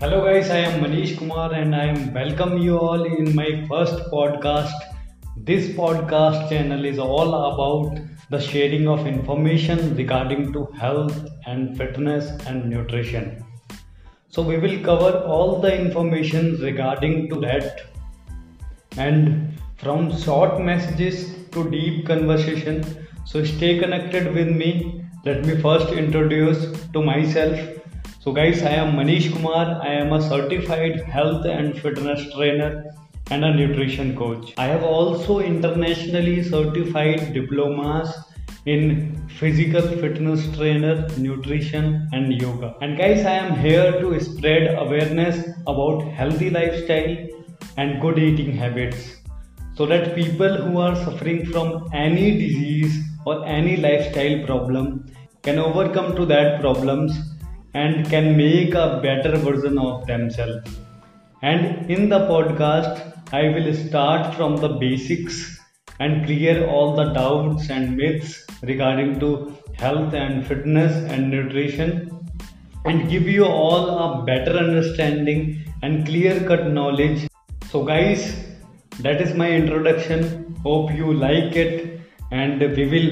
Hello guys, I am Manish Kumar and I am welcome you all in my first podcast. This podcast channel is all about the sharing of information regarding to health and fitness and nutrition. So we will cover all the information regarding to that and from short messages to deep conversation. So stay connected with me. Let me first introduce to myself. So guys, I am Manish Kumar. I am a certified health and fitness trainer and a nutrition coach. I have also internationally certified diplomas in physical fitness trainer, nutrition and yoga. And guys, I am here to spread awareness about healthy lifestyle and good eating habits so that people who are suffering from any disease or any lifestyle problem can overcome to that problems and can make a better version of themselves. And in the podcast i will start from the basics and clear all the doubts and myths regarding to health and fitness and nutrition and give you all a better understanding and clear cut knowledge. So guys that is my introduction. Hope you like it. And we will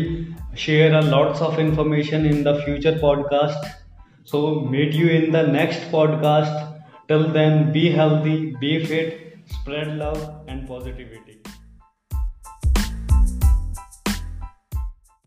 share a lots of information in the future podcast so meet you in the next podcast. Till then be healthy be fit spread love and positivity